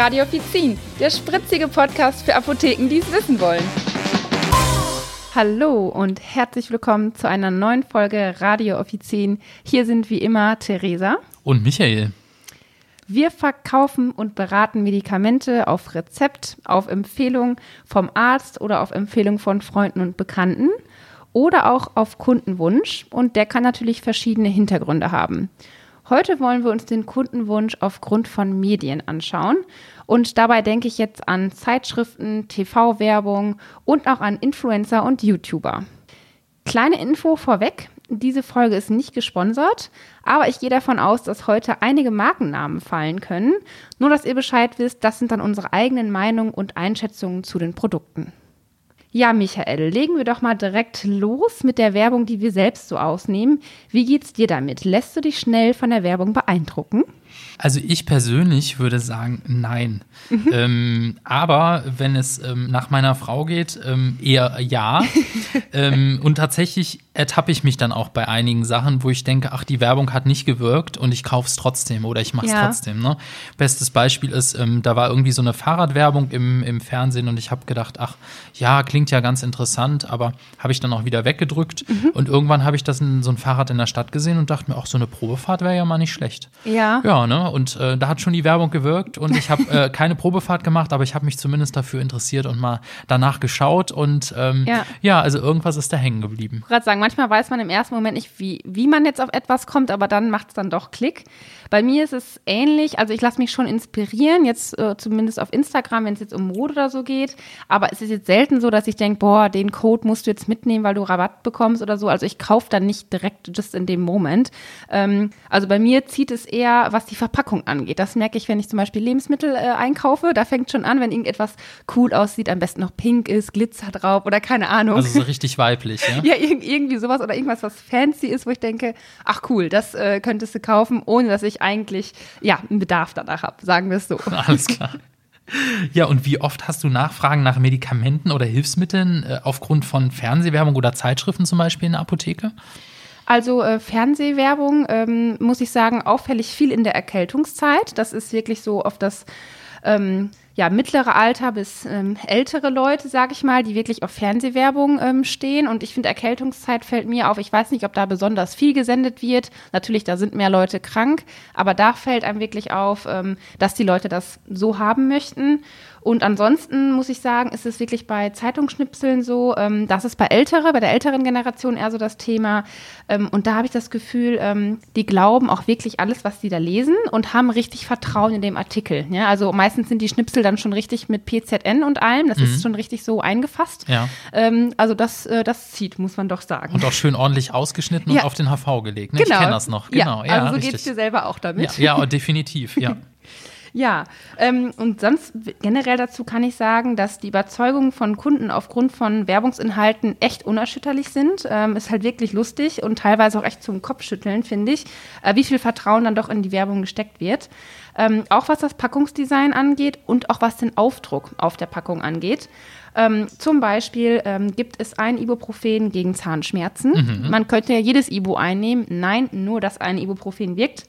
Radio Offizin, der spritzige Podcast für Apotheken, die es wissen wollen. Hallo und herzlich willkommen zu einer neuen Folge Radio Offizin. Hier sind wie immer Theresa und Michael. Wir verkaufen und beraten Medikamente auf Rezept, auf Empfehlung vom Arzt oder auf Empfehlung von Freunden und Bekannten oder auch auf Kundenwunsch und der kann natürlich verschiedene Hintergründe haben. Heute wollen wir uns den Kundenwunsch aufgrund von Medien anschauen. Und dabei denke ich jetzt an Zeitschriften, TV-Werbung und auch an Influencer und YouTuber. Kleine Info vorweg. Diese Folge ist nicht gesponsert, aber ich gehe davon aus, dass heute einige Markennamen fallen können. Nur, dass ihr Bescheid wisst, das sind dann unsere eigenen Meinungen und Einschätzungen zu den Produkten. Ja, Michael, legen wir doch mal direkt los mit der Werbung, die wir selbst so ausnehmen. Wie geht's dir damit? Lässt du dich schnell von der Werbung beeindrucken? Also ich persönlich würde sagen, nein. Mhm. Ähm, aber wenn es ähm, nach meiner Frau geht, ähm, eher ja. Ähm, und tatsächlich ertappe ich mich dann auch bei einigen Sachen, wo ich denke, ach, die Werbung hat nicht gewirkt und ich kaufe es trotzdem oder ich mache es ja. trotzdem. Ne? Bestes Beispiel ist, ähm, da war irgendwie so eine Fahrradwerbung im, im Fernsehen und ich habe gedacht, ach, ja, klingt ja ganz interessant, aber habe ich dann auch wieder weggedrückt. Mhm. Und irgendwann habe ich das in, so ein Fahrrad in der Stadt gesehen und dachte mir, ach, so eine Probefahrt wäre ja mal nicht schlecht. Ja. Ja, ne? Und äh, da hat schon die Werbung gewirkt und ich habe äh, keine Probefahrt gemacht, aber ich habe mich zumindest dafür interessiert und mal danach geschaut und ähm, ja. ja. also irgendwas ist da hängen geblieben. Ich gerade sagen, manchmal weiß man im ersten Moment nicht, wie, wie man jetzt auf etwas kommt, aber dann macht es dann doch Klick. Bei mir ist es ähnlich, also ich lasse mich schon inspirieren, jetzt äh, zumindest auf Instagram, wenn es jetzt um Mode oder so geht, aber es ist jetzt selten so, dass ich denke, boah, den Code musst du jetzt mitnehmen, weil du Rabatt bekommst oder so. Also ich kaufe dann nicht direkt just in dem Moment. Ähm, also bei mir zieht es eher, was die Verpackung angeht. Das merke ich, wenn ich zum Beispiel Lebensmittel äh, einkaufe. Da fängt schon an, wenn irgendetwas cool aussieht, am besten noch pink ist, Glitzer drauf oder keine Ahnung. Also so richtig weiblich, ja? ja, irgendwie sowas oder irgendwas, was fancy ist, wo ich denke, ach cool, das äh, könntest du kaufen, ohne dass ich eigentlich, ja, einen Bedarf danach habe, sagen wir es so. Alles klar. Ja, und wie oft hast du Nachfragen nach Medikamenten oder Hilfsmitteln äh, aufgrund von Fernsehwerbung oder Zeitschriften zum Beispiel in der Apotheke? Also äh, Fernsehwerbung, ähm, muss ich sagen, auffällig viel in der Erkältungszeit. Das ist wirklich so auf das ähm, ja, mittlere Alter bis ähm, ältere Leute, sage ich mal, die wirklich auf Fernsehwerbung ähm, stehen. Und ich finde, Erkältungszeit fällt mir auf. Ich weiß nicht, ob da besonders viel gesendet wird. Natürlich, da sind mehr Leute krank, aber da fällt einem wirklich auf, ähm, dass die Leute das so haben möchten. Und ansonsten muss ich sagen, ist es wirklich bei Zeitungsschnipseln so, ähm, das ist bei ältere, bei der älteren Generation eher so das Thema. Ähm, und da habe ich das Gefühl, ähm, die glauben auch wirklich alles, was sie da lesen und haben richtig Vertrauen in dem Artikel. Ja? Also meistens sind die Schnipsel dann schon richtig mit PZN und allem. Das mhm. ist schon richtig so eingefasst. Ja. Ähm, also das, äh, das zieht, muss man doch sagen. Und auch schön ordentlich ausgeschnitten ja. und auf den HV gelegt. Ne? Genau. Ich kenne das noch. Genau. Ja, also so geht es dir selber auch damit. Ja, ja definitiv. Ja. Ja, ähm, und sonst generell dazu kann ich sagen, dass die Überzeugungen von Kunden aufgrund von Werbungsinhalten echt unerschütterlich sind. Ähm, ist halt wirklich lustig und teilweise auch echt zum Kopfschütteln, finde ich, äh, wie viel Vertrauen dann doch in die Werbung gesteckt wird. Ähm, auch was das Packungsdesign angeht und auch was den Aufdruck auf der Packung angeht. Ähm, zum Beispiel ähm, gibt es ein Ibuprofen gegen Zahnschmerzen. Mhm. Man könnte ja jedes Ibu einnehmen. Nein, nur das eine Ibuprofen wirkt.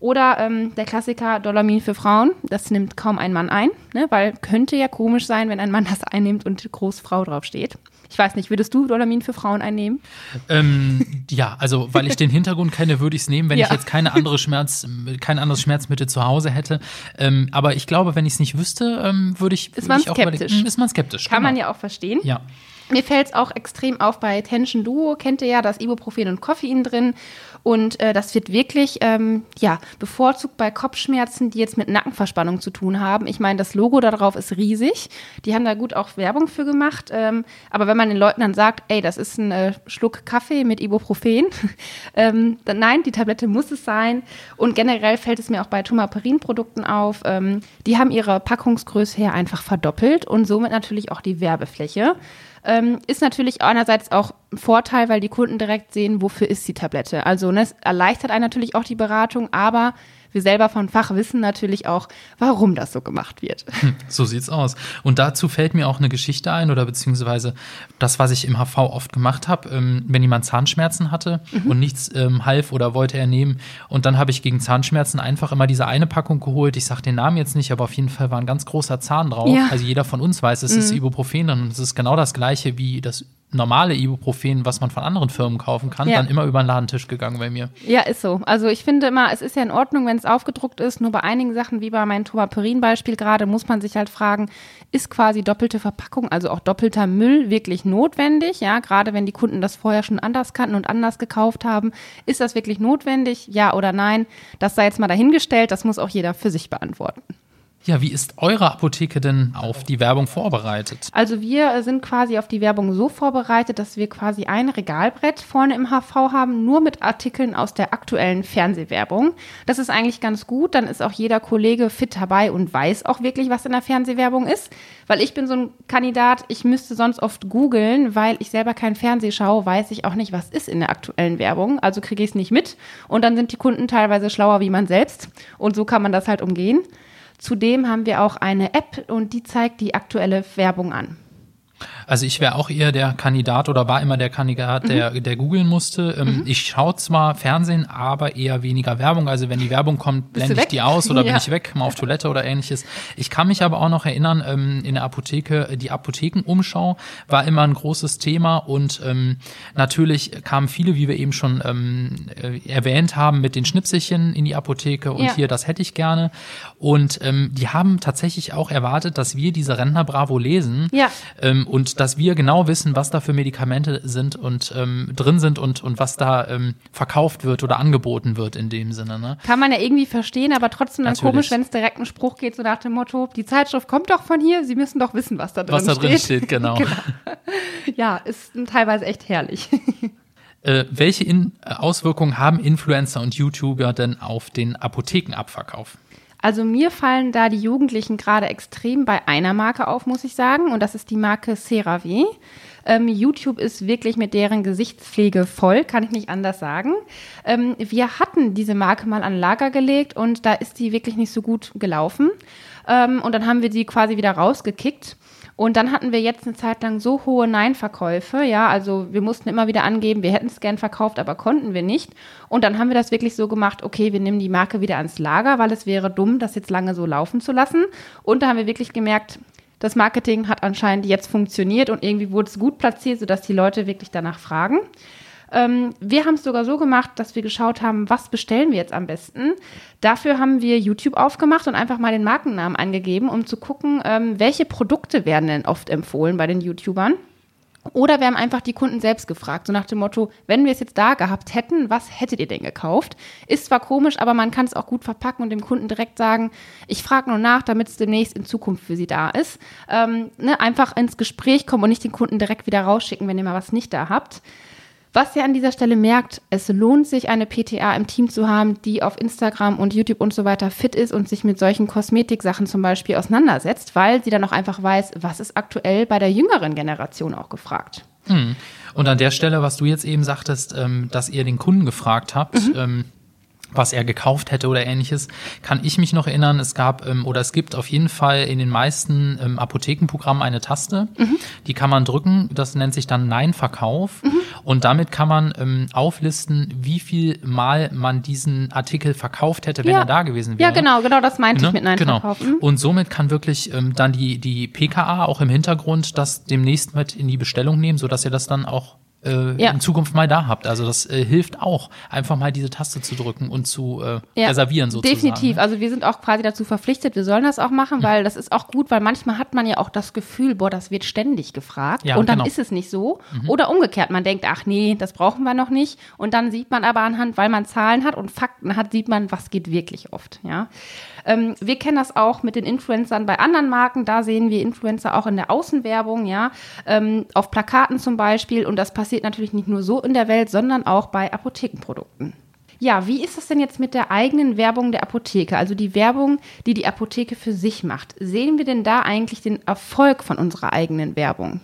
Oder ähm, der Klassiker Dolamin für Frauen, das nimmt kaum ein Mann ein, ne? weil könnte ja komisch sein, wenn ein Mann das einnimmt und Großfrau draufsteht. Ich weiß nicht, würdest du Dolamin für Frauen einnehmen? Ähm, ja, also weil ich den Hintergrund kenne, würde ich es nehmen, wenn ja. ich jetzt keine andere Schmerz, kein anderes Schmerzmittel zu Hause hätte. Ähm, aber ich glaube, wenn ich es nicht wüsste, ähm, würde ich, ist man skeptisch. Hm, ist man skeptisch. Kann genau. man ja auch verstehen. Ja. Mir fällt es auch extrem auf bei Tension Duo, kennt ihr ja, das Ibuprofen und Koffein drin. Und äh, das wird wirklich ähm, ja, bevorzugt bei Kopfschmerzen, die jetzt mit Nackenverspannung zu tun haben. Ich meine, das Logo darauf ist riesig. Die haben da gut auch Werbung für gemacht. Ähm, aber wenn man den Leuten dann sagt, ey, das ist ein äh, Schluck Kaffee mit Ibuprofen, ähm, dann nein, die Tablette muss es sein. Und generell fällt es mir auch bei Tumaperin-Produkten auf. Ähm, die haben ihre Packungsgröße her einfach verdoppelt und somit natürlich auch die Werbefläche. Ähm, ist natürlich einerseits auch ein Vorteil, weil die Kunden direkt sehen, wofür ist die Tablette. Also Ne? Es erleichtert einen natürlich auch die Beratung, aber wir selber von Fach wissen natürlich auch, warum das so gemacht wird. So sieht's aus. Und dazu fällt mir auch eine Geschichte ein oder beziehungsweise das, was ich im HV oft gemacht habe, ähm, wenn jemand Zahnschmerzen hatte mhm. und nichts ähm, half oder wollte er nehmen. Und dann habe ich gegen Zahnschmerzen einfach immer diese eine Packung geholt. Ich sage den Namen jetzt nicht, aber auf jeden Fall war ein ganz großer Zahn drauf. Ja. Also jeder von uns weiß, es mhm. ist Ibuprofen und es ist genau das gleiche wie das normale Ibuprofen, was man von anderen Firmen kaufen kann, ja. dann immer über den Ladentisch gegangen bei mir. Ja, ist so. Also ich finde immer, es ist ja in Ordnung, wenn es aufgedruckt ist. Nur bei einigen Sachen, wie bei meinem Tomaperin-Beispiel gerade, muss man sich halt fragen, ist quasi doppelte Verpackung, also auch doppelter Müll wirklich notwendig? Ja, gerade wenn die Kunden das vorher schon anders kannten und anders gekauft haben. Ist das wirklich notwendig? Ja oder nein? Das sei jetzt mal dahingestellt. Das muss auch jeder für sich beantworten. Ja, wie ist eure Apotheke denn auf die Werbung vorbereitet? Also wir sind quasi auf die Werbung so vorbereitet, dass wir quasi ein Regalbrett vorne im HV haben, nur mit Artikeln aus der aktuellen Fernsehwerbung. Das ist eigentlich ganz gut, dann ist auch jeder Kollege fit dabei und weiß auch wirklich, was in der Fernsehwerbung ist. Weil ich bin so ein Kandidat, ich müsste sonst oft googeln, weil ich selber kein Fernseh schaue, weiß ich auch nicht, was ist in der aktuellen Werbung. Also kriege ich es nicht mit. Und dann sind die Kunden teilweise schlauer wie man selbst. Und so kann man das halt umgehen. Zudem haben wir auch eine App und die zeigt die aktuelle Werbung an. Also ich wäre auch eher der Kandidat oder war immer der Kandidat, der, mhm. der googeln musste. Ähm, mhm. Ich schaue zwar Fernsehen, aber eher weniger Werbung. Also wenn die Werbung kommt, blende ich die aus oder ja. bin ich weg, mal auf Toilette oder ähnliches. Ich kann mich aber auch noch erinnern, ähm, in der Apotheke, die Apothekenumschau war immer ein großes Thema und ähm, natürlich kamen viele, wie wir eben schon ähm, äh, erwähnt haben, mit den Schnipselchen in die Apotheke und ja. hier, das hätte ich gerne. Und ähm, die haben tatsächlich auch erwartet, dass wir diese Rentner Bravo lesen. Ja. Ähm, und dass wir genau wissen, was da für Medikamente sind und ähm, drin sind und, und was da ähm, verkauft wird oder angeboten wird in dem Sinne. Ne? Kann man ja irgendwie verstehen, aber trotzdem dann Natürlich. komisch, wenn es direkt einen Spruch geht, so nach dem Motto, die Zeitschrift kommt doch von hier, Sie müssen doch wissen, was da drin steht. Was da drin steht, genau. genau. Ja, ist teilweise echt herrlich. Äh, welche In Auswirkungen haben Influencer und YouTuber denn auf den Apothekenabverkauf? Also mir fallen da die Jugendlichen gerade extrem bei einer Marke auf, muss ich sagen. Und das ist die Marke CeraVe. Ähm, YouTube ist wirklich mit deren Gesichtspflege voll, kann ich nicht anders sagen. Ähm, wir hatten diese Marke mal an Lager gelegt und da ist die wirklich nicht so gut gelaufen. Ähm, und dann haben wir sie quasi wieder rausgekickt. Und dann hatten wir jetzt eine Zeit lang so hohe Nein-Verkäufe, ja, also wir mussten immer wieder angeben, wir hätten es gern verkauft, aber konnten wir nicht. Und dann haben wir das wirklich so gemacht, okay, wir nehmen die Marke wieder ans Lager, weil es wäre dumm, das jetzt lange so laufen zu lassen. Und da haben wir wirklich gemerkt, das Marketing hat anscheinend jetzt funktioniert und irgendwie wurde es gut platziert, sodass die Leute wirklich danach fragen. Ähm, wir haben es sogar so gemacht, dass wir geschaut haben, was bestellen wir jetzt am besten. Dafür haben wir YouTube aufgemacht und einfach mal den Markennamen angegeben, um zu gucken, ähm, welche Produkte werden denn oft empfohlen bei den YouTubern. Oder wir haben einfach die Kunden selbst gefragt, so nach dem Motto, wenn wir es jetzt da gehabt hätten, was hättet ihr denn gekauft? Ist zwar komisch, aber man kann es auch gut verpacken und dem Kunden direkt sagen, ich frage nur nach, damit es demnächst in Zukunft für sie da ist. Ähm, ne, einfach ins Gespräch kommen und nicht den Kunden direkt wieder rausschicken, wenn ihr mal was nicht da habt. Was ihr an dieser Stelle merkt, es lohnt sich, eine PTA im Team zu haben, die auf Instagram und YouTube und so weiter fit ist und sich mit solchen Kosmetiksachen zum Beispiel auseinandersetzt, weil sie dann auch einfach weiß, was ist aktuell bei der jüngeren Generation auch gefragt. Hm. Und an der Stelle, was du jetzt eben sagtest, ähm, dass ihr den Kunden gefragt habt, mhm. ähm, was er gekauft hätte oder ähnliches, kann ich mich noch erinnern, es gab ähm, oder es gibt auf jeden Fall in den meisten ähm, Apothekenprogrammen eine Taste, mhm. die kann man drücken, das nennt sich dann Nein-Verkauf mhm. und damit kann man ähm, auflisten, wie viel Mal man diesen Artikel verkauft hätte, wenn ja. er da gewesen wäre. Ja, genau, genau, das meinte ne? ich mit Nein-Verkauf. Genau. Mhm. Und somit kann wirklich ähm, dann die, die PKA auch im Hintergrund das demnächst mit in die Bestellung nehmen, sodass ihr das dann auch äh, ja. in Zukunft mal da habt. Also das äh, hilft auch, einfach mal diese Taste zu drücken und zu äh, ja, reservieren sozusagen. Definitiv. Ne? Also wir sind auch quasi dazu verpflichtet, wir sollen das auch machen, mhm. weil das ist auch gut, weil manchmal hat man ja auch das Gefühl, boah, das wird ständig gefragt ja, und dann genau. ist es nicht so. Mhm. Oder umgekehrt, man denkt, ach nee, das brauchen wir noch nicht. Und dann sieht man aber anhand, weil man Zahlen hat und Fakten hat, sieht man, was geht wirklich oft. Ja. Ähm, wir kennen das auch mit den Influencern bei anderen Marken. Da sehen wir Influencer auch in der Außenwerbung, ja, ähm, auf Plakaten zum Beispiel. Und das passiert natürlich nicht nur so in der Welt, sondern auch bei Apothekenprodukten. Ja, wie ist es denn jetzt mit der eigenen Werbung der Apotheke? Also die Werbung, die die Apotheke für sich macht. Sehen wir denn da eigentlich den Erfolg von unserer eigenen Werbung?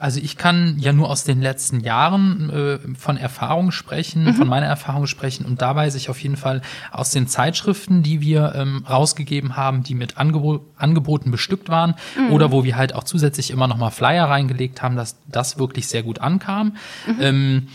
Also ich kann ja nur aus den letzten Jahren äh, von Erfahrung sprechen, mhm. von meiner Erfahrung sprechen und da weiß ich auf jeden Fall aus den Zeitschriften, die wir ähm, rausgegeben haben, die mit Angebo Angeboten bestückt waren mhm. oder wo wir halt auch zusätzlich immer noch mal Flyer reingelegt haben, dass das wirklich sehr gut ankam. Mhm. Ähm,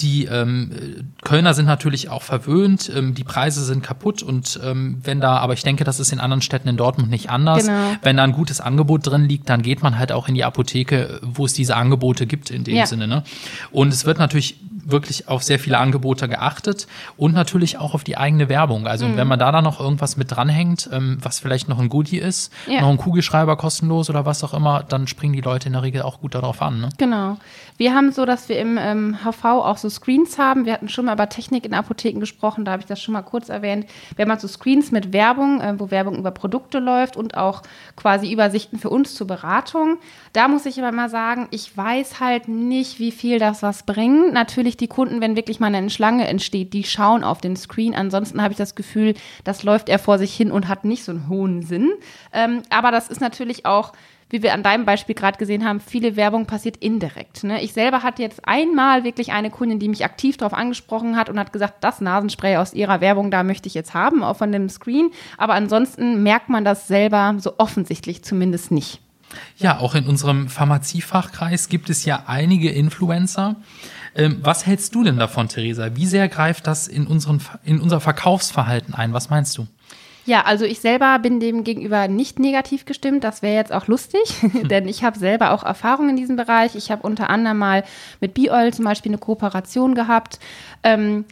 die ähm, Kölner sind natürlich auch verwöhnt, ähm, die Preise sind kaputt und ähm, wenn da, aber ich denke, das ist in anderen Städten in Dortmund nicht anders. Genau. Wenn da ein gutes Angebot drin liegt, dann geht man halt auch in die Apotheke, wo es diese Angebote gibt in dem ja. Sinne. Ne? Und es wird natürlich wirklich auf sehr viele Angebote geachtet und natürlich auch auf die eigene Werbung. Also mhm. wenn man da dann noch irgendwas mit dranhängt, ähm, was vielleicht noch ein Goodie ist, ja. noch ein Kugelschreiber kostenlos oder was auch immer, dann springen die Leute in der Regel auch gut darauf an. Ne? Genau. Wir haben so, dass wir im ähm, HV auch so Screens haben. Wir hatten schon mal über Technik in Apotheken gesprochen, da habe ich das schon mal kurz erwähnt. Wir haben halt so Screens mit Werbung, äh, wo Werbung über Produkte läuft und auch quasi Übersichten für uns zur Beratung. Da muss ich aber mal sagen, ich weiß halt nicht, wie viel das was bringt. Natürlich die Kunden, wenn wirklich mal eine Schlange entsteht, die schauen auf den Screen. Ansonsten habe ich das Gefühl, das läuft er vor sich hin und hat nicht so einen hohen Sinn. Ähm, aber das ist natürlich auch wie wir an deinem Beispiel gerade gesehen haben, viele Werbung passiert indirekt. Ne? Ich selber hatte jetzt einmal wirklich eine Kundin, die mich aktiv darauf angesprochen hat und hat gesagt, das Nasenspray aus ihrer Werbung, da möchte ich jetzt haben, auch von dem Screen. Aber ansonsten merkt man das selber so offensichtlich zumindest nicht. Ja, auch in unserem Pharmaziefachkreis gibt es ja einige Influencer. Ähm, was hältst du denn davon, Theresa? Wie sehr greift das in, unseren, in unser Verkaufsverhalten ein? Was meinst du? Ja, also ich selber bin dem gegenüber nicht negativ gestimmt. Das wäre jetzt auch lustig, denn ich habe selber auch Erfahrung in diesem Bereich. Ich habe unter anderem mal mit B-Oil zum Beispiel eine Kooperation gehabt. Ähm,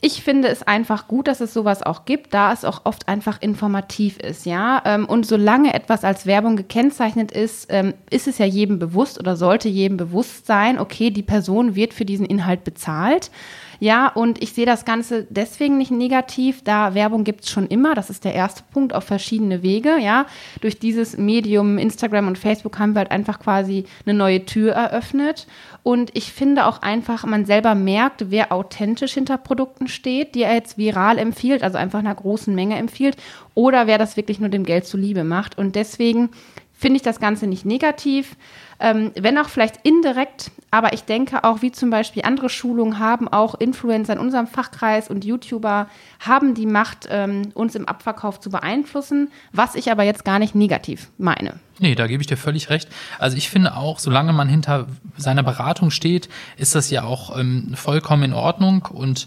ich finde es einfach gut, dass es sowas auch gibt, da es auch oft einfach informativ ist, ja. Ähm, und solange etwas als Werbung gekennzeichnet ist, ähm, ist es ja jedem bewusst oder sollte jedem bewusst sein, okay, die Person wird für diesen Inhalt bezahlt. Ja, und ich sehe das Ganze deswegen nicht negativ, da Werbung gibt es schon immer. Das ist der erste Punkt auf verschiedene Wege. Ja, durch dieses Medium Instagram und Facebook haben wir halt einfach quasi eine neue Tür eröffnet. Und ich finde auch einfach, man selber merkt, wer authentisch hinter Produkten steht, die er jetzt viral empfiehlt, also einfach einer großen Menge empfiehlt, oder wer das wirklich nur dem Geld zuliebe macht. Und deswegen finde ich das Ganze nicht negativ, ähm, wenn auch vielleicht indirekt, aber ich denke auch, wie zum Beispiel andere Schulungen haben auch Influencer in unserem Fachkreis und YouTuber haben die Macht, ähm, uns im Abverkauf zu beeinflussen, was ich aber jetzt gar nicht negativ meine. Nee, da gebe ich dir völlig recht. Also ich finde auch, solange man hinter seiner Beratung steht, ist das ja auch ähm, vollkommen in Ordnung und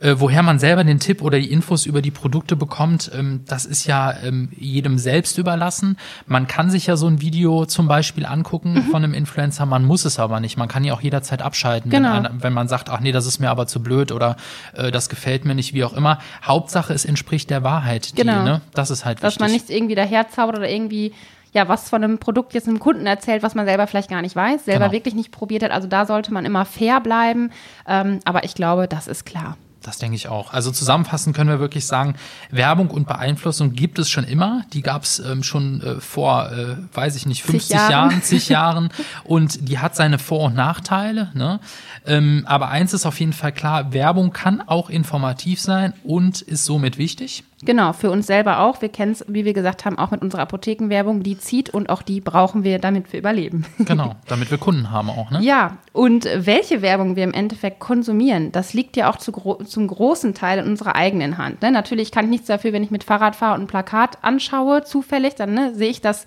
äh, woher man selber den Tipp oder die Infos über die Produkte bekommt, ähm, das ist ja ähm, jedem selbst überlassen. Man kann sich ja so ein Video zum Beispiel angucken mhm. von einem Influencer, man muss es aber nicht. Man kann ja auch jederzeit abschalten, genau. wenn, ein, wenn, man sagt, ach nee, das ist mir aber zu blöd oder äh, das gefällt mir nicht, wie auch immer. Hauptsache, es entspricht der Wahrheit. Die, genau. Ne? Das ist halt Dass wichtig. man nichts irgendwie daherzaubert oder irgendwie ja, was von einem Produkt jetzt einem Kunden erzählt, was man selber vielleicht gar nicht weiß, selber genau. wirklich nicht probiert hat. Also da sollte man immer fair bleiben. Ähm, aber ich glaube, das ist klar. Das denke ich auch. Also zusammenfassend können wir wirklich sagen, Werbung und Beeinflussung gibt es schon immer. Die gab es ähm, schon äh, vor, äh, weiß ich nicht, 50 Jahren. Jahren, zig Jahren. Und die hat seine Vor- und Nachteile. Ne? Ähm, aber eins ist auf jeden Fall klar, Werbung kann auch informativ sein und ist somit wichtig. Genau, für uns selber auch. Wir kennen es, wie wir gesagt haben, auch mit unserer Apothekenwerbung. Die zieht und auch die brauchen wir, damit wir überleben. Genau, damit wir Kunden haben auch, ne? Ja, und welche Werbung wir im Endeffekt konsumieren, das liegt ja auch zu gro zum großen Teil in unserer eigenen Hand. Ne? Natürlich kann ich nichts dafür, wenn ich mit Fahrrad fahre und ein Plakat anschaue, zufällig, dann ne, sehe ich das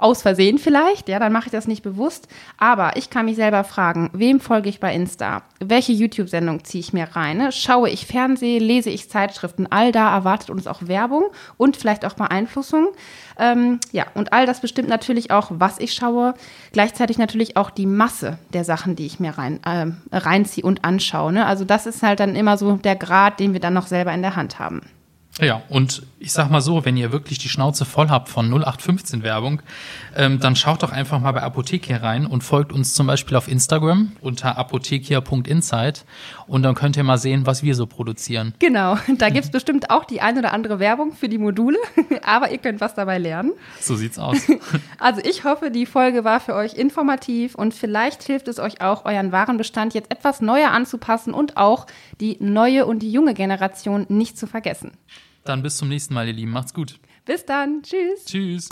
aus Versehen vielleicht, ja, dann mache ich das nicht bewusst. Aber ich kann mich selber fragen, wem folge ich bei Insta? Welche YouTube-Sendung ziehe ich mir rein? Ne? Schaue ich Fernsehen, lese ich Zeitschriften? All da erwartet uns auch Werbung und vielleicht auch Beeinflussung. Ähm, ja, und all das bestimmt natürlich auch, was ich schaue. Gleichzeitig natürlich auch die Masse der Sachen, die ich mir rein, äh, reinziehe und anschaue. Ne? Also das ist halt dann immer so der Grad, den wir dann noch selber in der Hand haben. Ja, und ich sag mal so, wenn ihr wirklich die Schnauze voll habt von 0815 Werbung, ähm, dann schaut doch einfach mal bei Apothekia rein und folgt uns zum Beispiel auf Instagram unter apothekia.insight und dann könnt ihr mal sehen, was wir so produzieren. Genau, da gibt's bestimmt auch die ein oder andere Werbung für die Module, aber ihr könnt was dabei lernen. So sieht's aus. Also ich hoffe, die Folge war für euch informativ und vielleicht hilft es euch auch, euren Warenbestand jetzt etwas neuer anzupassen und auch die neue und die junge Generation nicht zu vergessen. Dann bis zum nächsten Mal, ihr Lieben. Macht's gut. Bis dann. Tschüss. Tschüss.